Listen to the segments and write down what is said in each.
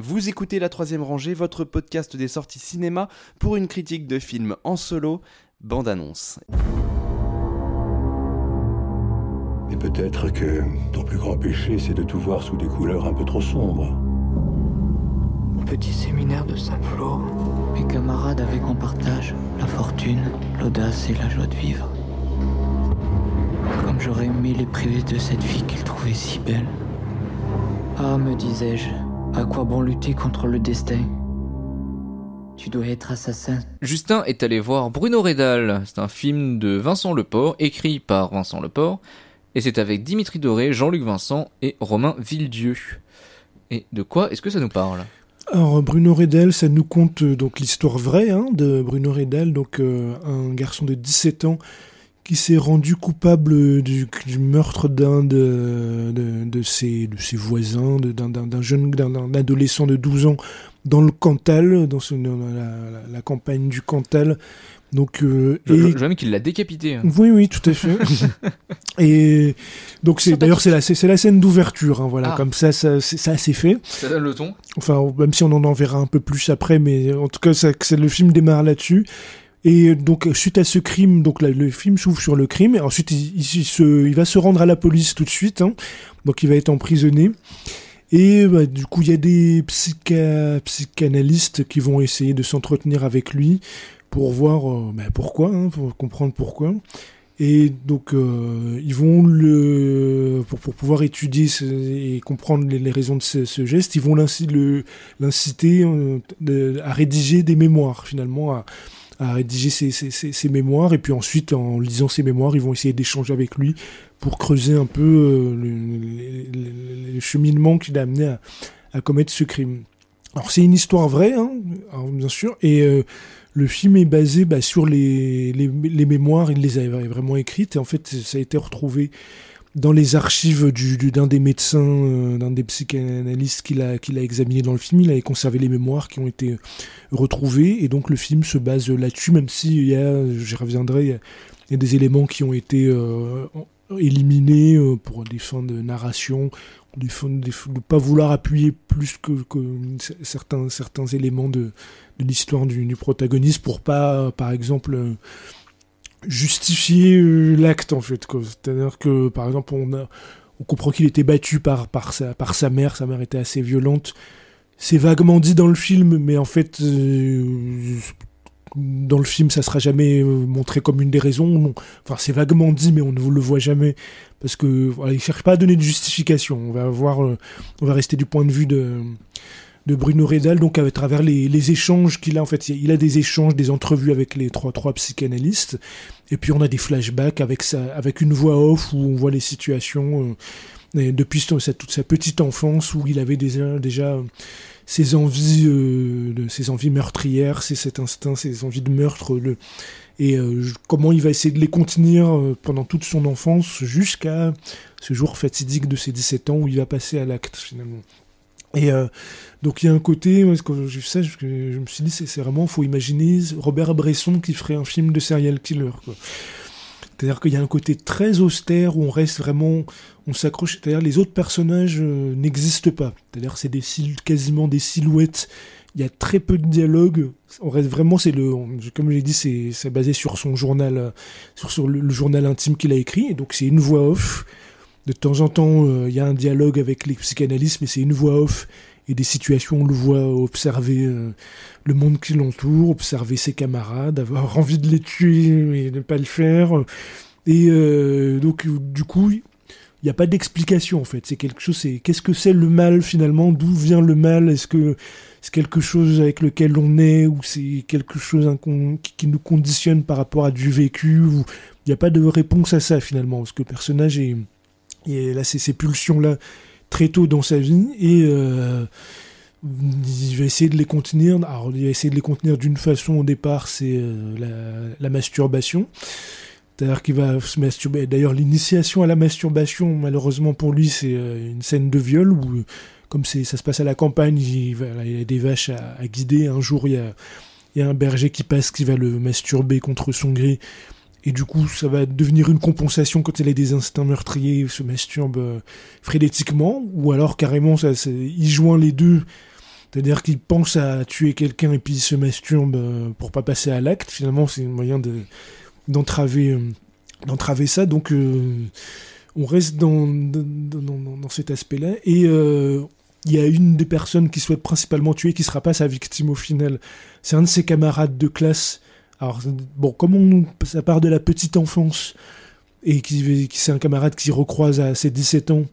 Vous écoutez La Troisième Rangée, votre podcast des sorties cinéma pour une critique de film en solo, bande-annonce. Et peut-être que ton plus grand péché, c'est de tout voir sous des couleurs un peu trop sombres. Au petit séminaire de Saint-Flour, mes camarades avaient en partage la fortune, l'audace et la joie de vivre. Comme j'aurais aimé les priver de cette vie qu'ils trouvaient si belle. Ah, me disais-je, à quoi bon lutter contre le destin? Tu dois être assassin. Justin est allé voir Bruno Redal. C'est un film de Vincent Leport, écrit par Vincent Leport. Et c'est avec Dimitri Doré, Jean-Luc Vincent et Romain Villedieu. Et de quoi est-ce que ça nous parle? Alors Bruno Redel, ça nous conte euh, donc l'histoire vraie hein, de Bruno Redel, donc euh, un garçon de 17 ans qui s'est rendu coupable du, meurtre d'un de, de, ses, de ses voisins, d'un jeune, d'un adolescent de 12 ans dans le Cantal, dans, la, campagne du Cantal. Donc, euh, et... je, même qu'il l'a décapité. Hein. Oui, oui, tout à fait. et donc c'est d'ailleurs c'est la c'est la scène d'ouverture, hein, voilà, ah. comme ça ça c'est assez fait. Ça donne le ton. Enfin, même si on en en verra un peu plus après, mais en tout cas, ça, le film démarre là-dessus. Et donc suite à ce crime, donc le film s'ouvre sur le crime. Et ensuite, il, va se rendre à la police tout de suite. Hein. donc il va être emprisonné. Et bah, du coup, il y a des psycha, psychanalystes qui vont essayer de s'entretenir avec lui pour voir euh, bah, pourquoi, hein, pour comprendre pourquoi. Et donc, euh, ils vont le pour, pouvoir étudier et comprendre les, raisons de ce, geste, ils vont l'inciter euh, à rédiger des mémoires finalement, à rédiger ses, mémoires, et puis ensuite, en lisant ses mémoires, ils vont essayer d'échanger avec lui pour creuser un peu euh, le, cheminement qui l'a amené à, commettre ce crime. Alors c'est une histoire vraie, hein, bien sûr, et euh, le film est basé bah, sur les, les, les, mémoires, il les a vraiment écrites, et en fait ça a été retrouvé dans les archives du, d'un des médecins, euh, d'un des psychanalystes qu'il a, examiné dans le film, il avait conservé les mémoires qui ont été retrouvées, et donc le film se base là-dessus, même s'il y a, j'y reviendrai, il y, a, des éléments qui ont été euh, éliminés euh, pour des fins de narration, des de ne pas vouloir appuyer plus que, certains, éléments de, de l'histoire du, du, protagoniste, pour pas, par exemple justifier euh, l'acte en fait. C'est-à-dire que par exemple on, comprend qu'il était battu par, sa, mère, sa mère était assez violente. C'est vaguement dit dans le film, mais en fait euh, dans le film ça sera jamais euh, montré comme une des raisons. Enfin c'est vaguement dit, mais on ne le voit jamais parce que voilà, il cherche pas à donner de justification. On va voir, on va rester du point de vue de de Bruno Redal, donc à travers les, échanges qu'il a. En fait, il a des échanges, des entrevues avec les trois trois psychanalystes, et puis on a des flashbacks avec sa, avec une voix off où on voit les situations euh, depuis sa, toute sa petite enfance où il avait déjà, ses envies, euh, ses envies meurtrières, c'est cet instinct, ses envies de meurtre, le, et euh, comment il va essayer de les contenir pendant toute son enfance jusqu'à ce jour fatidique de ses 17 ans où il va passer à l'acte finalement. Et euh, donc il y a un côté, quand j'ai vu ça, je, me suis dit, c'est vraiment, faut imaginer Robert Bresson qui ferait un film de serial killer. C'est-à-dire qu'il y a un côté très austère où on reste vraiment, on s'accroche. C'est-à-dire les autres personnages euh, n'existent pas. C'est-à-dire c'est des quasiment des silhouettes. Il y a très peu de dialogue. On reste vraiment, c'est le, comme j'ai dit, c'est basé sur son journal, euh, sur, sur le, journal intime qu'il a écrit. Et donc c'est une voix off de temps en temps, euh, il y a un dialogue avec les psychanalystes, mais c'est une voix off et des situations on le voit observer euh, le monde qui l'entoure, observer ses camarades, avoir envie de les tuer et ne pas le faire. Et euh, donc, du coup, il n'y a pas d'explication en fait. C'est quelque chose. C'est qu'est-ce que c'est le mal finalement? D'où vient le mal? Est-ce que c'est quelque chose avec lequel on est ou c'est quelque chose qui nous conditionne par rapport à du vécu Il n'y a pas de réponse à ça finalement, parce que le personnage est et là, c'est ces pulsions-là très tôt dans sa vie. Et euh, il va essayer de les contenir. Alors, il va essayer de les contenir d'une façon au départ, c'est euh, la, masturbation. C'est-à-dire qu'il va se masturber. D'ailleurs, l'initiation à la masturbation, malheureusement pour lui, c'est euh, une scène de viol où, comme ça se passe à la campagne, il, y a des vaches à, guider. Un jour, il y a, il y a un berger qui passe qui va le masturber contre son gré et du coup, ça va devenir une compensation quand il a des instincts meurtriers, se masturbe euh, frénétiquement, ou alors carrément, ça, il joint les deux C'est-à-dire qu'il pense à tuer quelqu'un et puis il se masturbe euh, pour pas passer à l'acte. Finalement, c'est un moyen de d'entraver euh, d'entraver ça. Donc, euh, on reste dans, dans, dans- cet aspect-là. Et il y a une des personnes qui souhaite principalement tuer qui sera pas sa victime au final. C'est un de ses camarades de classe. Alors, bon, comme on, ça part de la petite enfance et qui, c'est un camarade qui recroise à ses 17 ans.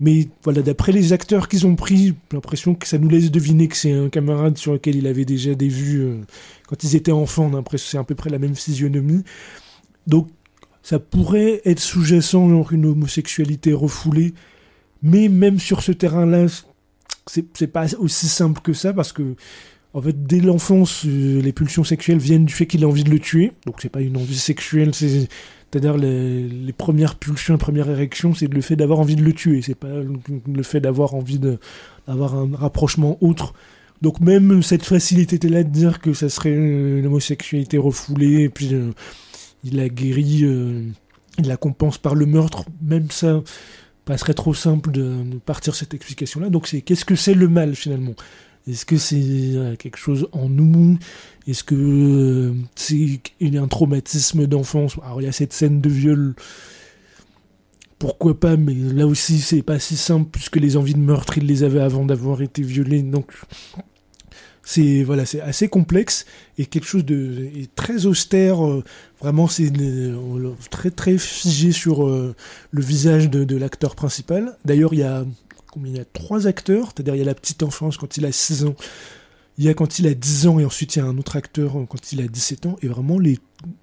Mais voilà, d'après les acteurs qu'ils ont pris, j'ai l'impression que ça nous laisse deviner que c'est un camarade sur lequel il avait déjà des vues euh, quand ils étaient enfants. C'est à peu près la même physionomie. Donc, ça pourrait être sous-jacent, genre une homosexualité refoulée. Mais même sur ce terrain-là, c'est pas aussi simple que ça parce que en fait dès l'enfance euh, les pulsions sexuelles viennent du fait qu'il a envie de le tuer donc c'est pas une envie sexuelle c'est c'est-à-dire les, premières pulsions, les premières érections, c'est le fait d'avoir envie de le tuer, c'est pas le, fait d'avoir envie d'avoir un rapprochement autre. Donc même cette facilité-là de dire que ça serait une homosexualité refoulée, et puis euh, il la guérit, euh, il la compense par le meurtre, même ça passerait trop simple de, de partir cette explication-là. Donc c'est qu'est-ce que c'est le mal finalement? Est-ce que c'est euh, quelque chose en nous? Est-ce que euh, c'est y a un traumatisme d'enfance? Alors il y a cette scène de viol. Pourquoi pas, mais là aussi c'est pas si simple puisque les envies de meurtre il les avait avant d'avoir été violé. Donc c'est voilà, c'est assez complexe et quelque chose de très austère. euh, vraiment, c'est très très figé sur le visage de l'acteur principal. D'ailleurs, il y a combien il y a? Trois acteurs. C'est-à-dire il y a la petite enfance quand il a 6 ans. Il y a quand il a 10 ans et ensuite il y a un autre acteur euh, quand il a 17 ans. Et vraiment les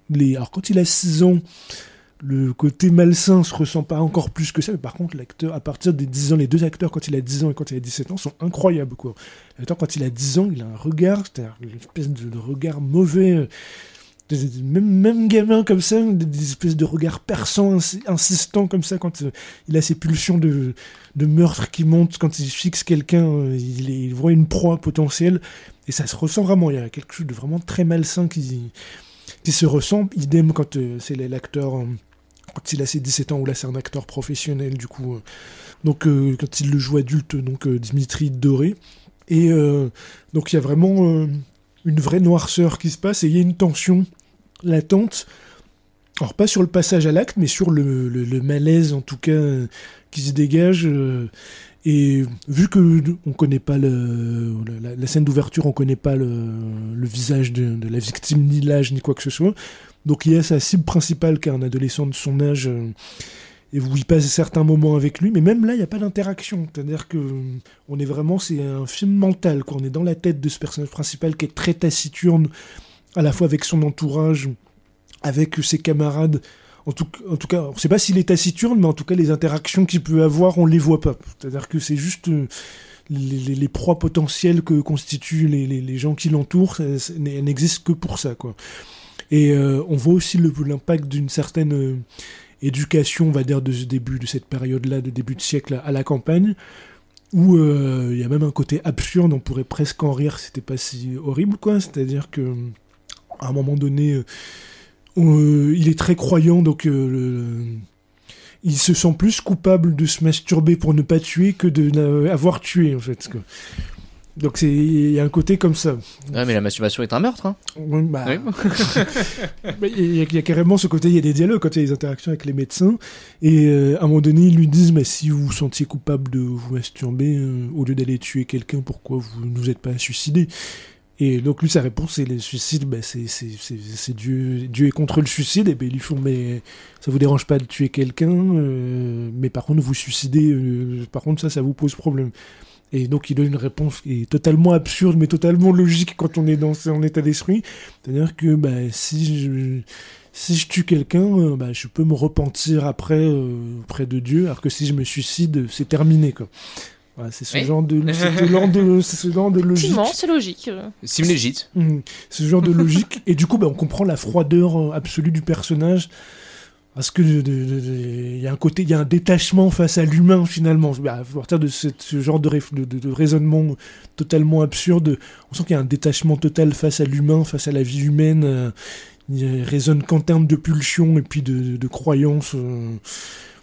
les alors quand il a 6 ans. Le côté malsain se ressent pas encore plus que ça, mais par contre, l'acteur, à partir des 10 ans, les deux acteurs, quand il a 10 ans et quand il a 17 ans, sont incroyables, quoi. L'acteur, quand il a 10 ans, il a un regard, c'est-à-dire une espèce de, regard mauvais, euh, même, même gamin comme ça, des, espèces de regards perçants, insi- insistants comme ça, quand euh, il a ses pulsions de, de meurtre qui montent, quand il fixe quelqu'un, euh, il, voit une proie potentielle, et ça se ressent vraiment, il y a quelque chose de vraiment très malsain qui, qui se ressent, idem quand euh, c'est l'acteur... quand il a ses 17 ans, ou là c'est un acteur professionnel du coup, donc quand il le joue adulte, donc Dimitri Doré, et donc il y a vraiment une vraie noirceur qui se passe et il y a une tension latente. Alors pas sur le passage à l'acte, mais sur le, malaise en tout cas qui se dégage. euh, et vu que on connaît pas la, scène d'ouverture, on connaît pas le, visage de, la victime, ni l'âge, ni quoi que ce soit. Donc il y a sa cible principale, est un adolescent de son âge, euh, et où il passe certains moments avec lui, mais même là, il n'y a pas d'interaction. C'est-à-dire que on est vraiment, c'est un film mental, quoi. On est dans la tête de ce personnage principal qui est très taciturne, à la fois avec son entourage, avec ses camarades. En tout, cas, on ne sait pas s'il est taciturne, mais en tout cas, les interactions qu'il peut avoir, on les voit pas. C'est-à-dire que c'est juste euh, les, proies potentielles que constituent les, gens qui l'entourent, elles n'existent que pour ça, quoi. Et euh, on voit aussi l'impact d'une certaine euh, éducation, on va dire, de ce début, de cette période-là, de début de siècle à, la campagne, où il y a même un côté absurde, on pourrait presque en rire, c'était pas si horrible, quoi. C'est-à-dire que à un moment donné, euh, on- euh, il est très croyant, donc euh, le- il se sent plus coupable de se masturber pour ne pas tuer que de n'avoir tué, en fait. Donc c'est il y a un côté comme ça. Ouais, mais la masturbation est un meurtre, hein. Bah, Oui. Il y, a- il y a carrément ce côté, il y a des dialogues quand il y a des interactions avec les médecins, et euh, à un moment donné, ils lui disent, mais si vous vous sentiez coupable de vous masturber, euh, au lieu d'aller tuer quelqu'un, pourquoi vous ne vous êtes pas suicidé? Et donc lui, sa réponse, c'est le suicide, bah, c'est c'est- c'est- Dieu, Dieu est contre le suicide, et ben ils lui font, mais ça vous dérange pas de tuer quelqu'un, euh, mais par contre, vous suicidez, euh, par contre, ça, ça vous pose problème. Et donc il donne une réponse qui est totalement absurde, mais totalement logique quand on est dans son état d'esprit. C'est-à-dire que bah, si, je, si je tue quelqu'un, euh, bah, je peux me repentir après auprès de Dieu, alors que si je me suicide, c'est terminé. Quoi. Voilà, c'est ce, Oui. genre de, c'est ce genre de, c'est ce genre de logique. C'est logique. légite. Mhm. Ce genre de logique. Et du coup, bah, on comprend la froideur euh, absolue du personnage. Parce que il y a un côté, il y a un détachement face à l'humain finalement. Bah, à partir de cette- ce genre de, réf- de- de- de raisonnement totalement absurde, on sent qu'il y a un détachement total face à l'humain, face à la vie humaine. euh, il raisonne qu'en termes de pulsion et puis de, de, de croyances. euh,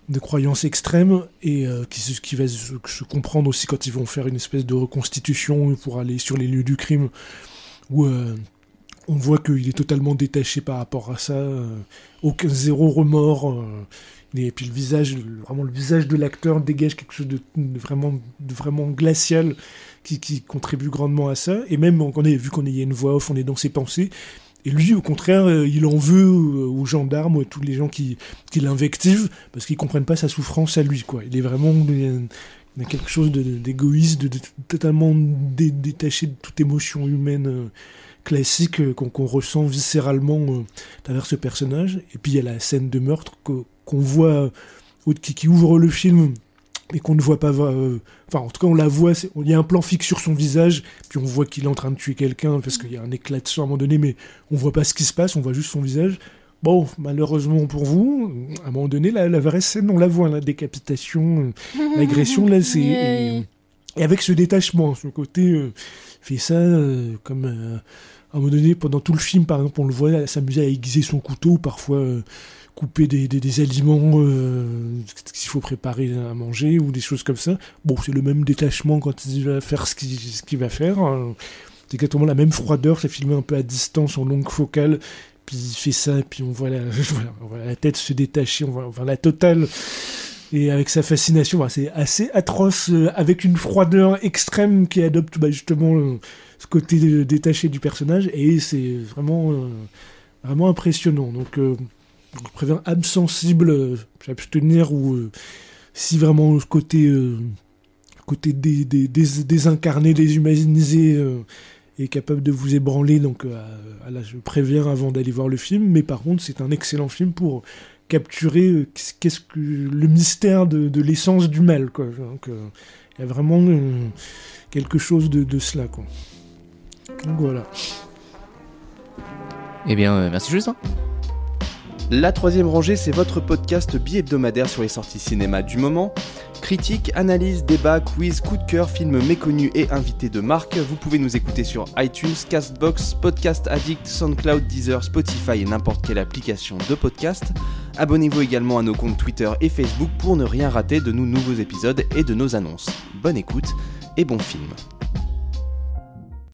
de croyances extrêmes et euh, qui, qui va se, comprendre aussi quand ils vont faire une espèce de reconstitution pour aller sur les lieux du crime où euh, on voit qu'il est totalement détaché par rapport à ça, euh, aucun zéro remords. et puis le visage, vraiment le visage de l'acteur dégage quelque chose de, vraiment, de vraiment glacial qui, qui contribue grandement à ça. Et même on est vu qu'on est y a une voix off, on est dans ses pensées. Et lui, au contraire, euh, il en veut euh, aux gendarmes, à tous les gens qui, qui l'invectivent, parce qu'ils comprennent pas sa souffrance à lui. Quoi. Il est vraiment il y a quelque chose d'égoïste, de, totalement dé- détaché de toute émotion humaine euh, classique euh, qu'on ressent viscéralement euh, à travers ce personnage. Et puis il y a la scène de meurtre qu'on voit, euh, qui, qui ouvre le film, mais qu'on ne voit pas. euh, Enfin, en tout cas, on la voit. Il y a un plan fixe sur son visage, puis on voit qu'il est en train de tuer quelqu'un parce qu'il y a un éclat de sang à un moment donné, mais on voit pas ce qui se passe, on voit juste son visage. Bon, malheureusement pour vous, à un moment donné, la, la vraie scène, on la voit, la décapitation, euh, l'agression, là, c'est. Et, et avec ce détachement, ce côté. euh, fait ça euh, comme. à un moment donné, pendant tout le film, par exemple, on le voit s'amuser à aiguiser son couteau, parfois euh, couper des, aliments euh, qu'il faut préparer à manger ou des choses comme ça. Bon, c'est le même détachement quand il va faire ce qu'il va faire. hein. C'est exactement la même froideur, c'est filmé un peu à distance, en longue focale. Puis il fait ça, puis on voit la, tête se détacher, on voit, la totale. Et avec sa fascination, voilà, c'est assez atroce, euh, avec une froideur extrême qui adopte bah, justement euh, ce côté euh, détaché du personnage. Et c'est vraiment, vraiment impressionnant. Donc, je préviens, âme sensible, euh, ou euh, si vraiment le côté, euh, côté dé- dé- dés- désincarné, déshumanisé euh, est capable de vous ébranler. Donc, là, je préviens avant d'aller voir le film. Mais par contre, c'est un excellent film pour capturer qu'est-ce que le mystère de, l'essence du mal. Quoi. Il y a vraiment quelque chose de, cela. Quoi. Donc voilà. Eh bien, merci Justin. La troisième rangée, c'est votre podcast bi-hebdomadaire sur les sorties cinéma du moment. Critique, analyse, débat, quiz, coup de cœur, films méconnus et invités de marque. Vous pouvez nous écouter sur iTunes, Castbox, Podcast Addict, SoundCloud, Deezer, Spotify et n'importe quelle application de podcast. Abonnez-vous également à nos comptes Twitter et Facebook pour ne rien rater de nos nouveaux épisodes et de nos annonces. Bonne écoute et bon film.